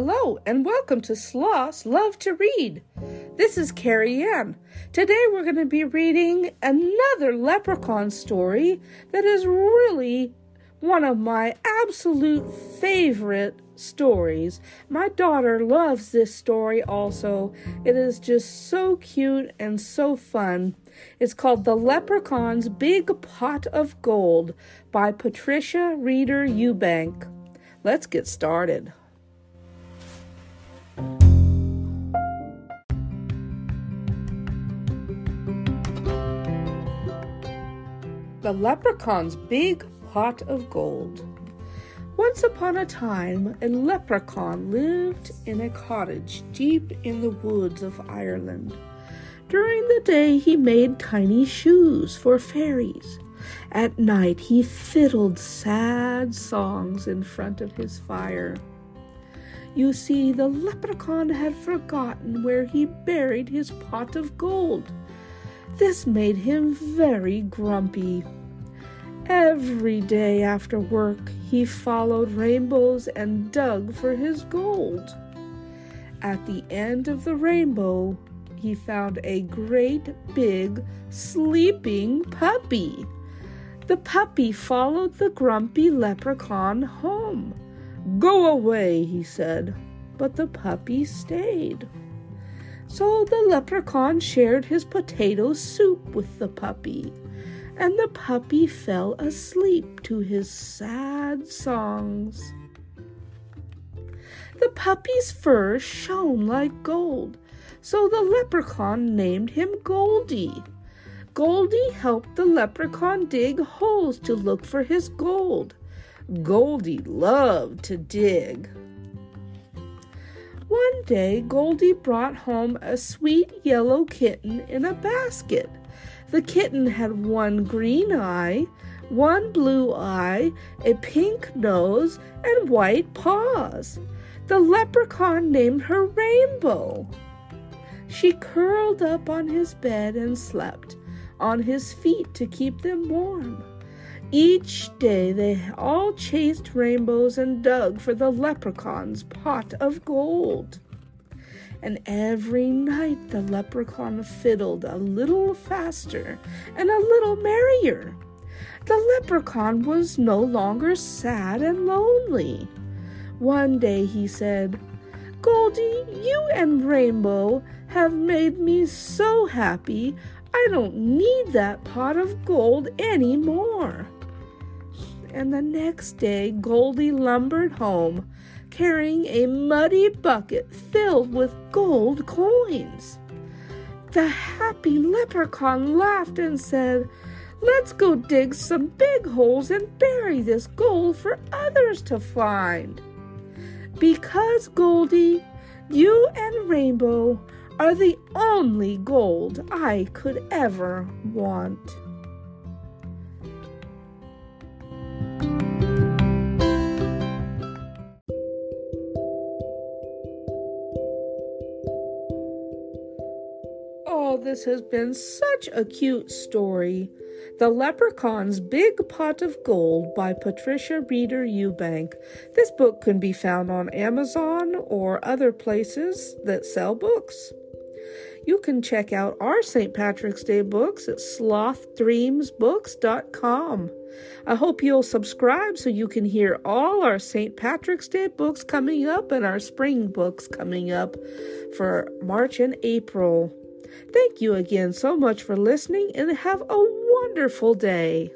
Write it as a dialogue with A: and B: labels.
A: Hello and welcome to Sloths Love to Read. This is Carrie Ann. Today we're going to be reading another leprechaun story that is really one of my absolute favorite stories. My daughter loves this story also. It is just so cute and so fun. It's called The Leprechaun's Big Pot of Gold by Patricia Reeder Eubank. Let's get started. The Leprechaun's Big Pot of Gold. Once upon a time, a leprechaun lived in a cottage deep in the woods of Ireland. During the day, he made tiny shoes for fairies. At night, he fiddled sad songs in front of his fire. You see, the leprechaun had forgotten where he buried his pot of gold. This made him very grumpy. Every day after work, he followed rainbows and dug for his gold. At the end of the rainbow, he found a great big sleeping puppy. The puppy followed the grumpy leprechaun home. Go away, he said, but the puppy stayed. So the leprechaun shared his potato soup with the puppy and the puppy fell asleep to his sad songs. The puppy's fur shone like gold, so the leprechaun named him Goldie. Goldie helped the leprechaun dig holes to look for his gold. Goldie loved to dig. One day, Goldie brought home a sweet yellow kitten in a basket. The kitten had one green eye, one blue eye, a pink nose, and white paws. The leprechaun named her Rainbow. She curled up on his bed and slept on his feet to keep them warm. Each day they all chased rainbows and dug for the leprechaun's pot of gold and every night the leprechaun fiddled a little faster and a little merrier. The leprechaun was no longer sad and lonely. One day he said, Goldie, you and Rainbow have made me so happy I don't need that pot of gold any more. And the next day Goldie lumbered home carrying a muddy bucket filled with gold coins. The happy leprechaun laughed and said, Let's go dig some big holes and bury this gold for others to find. Because, Goldie, you and Rainbow are the only gold I could ever want. This has been such a cute story. The Leprechaun's Big Pot of Gold by Patricia Reeder Eubank. This book can be found on Amazon or other places that sell books. You can check out our St. Patrick's Day books at slothdreamsbooks.com. I hope you'll subscribe so you can hear all our St. Patrick's Day books coming up and our spring books coming up for March and April. Thank you again so much for listening and have a wonderful day.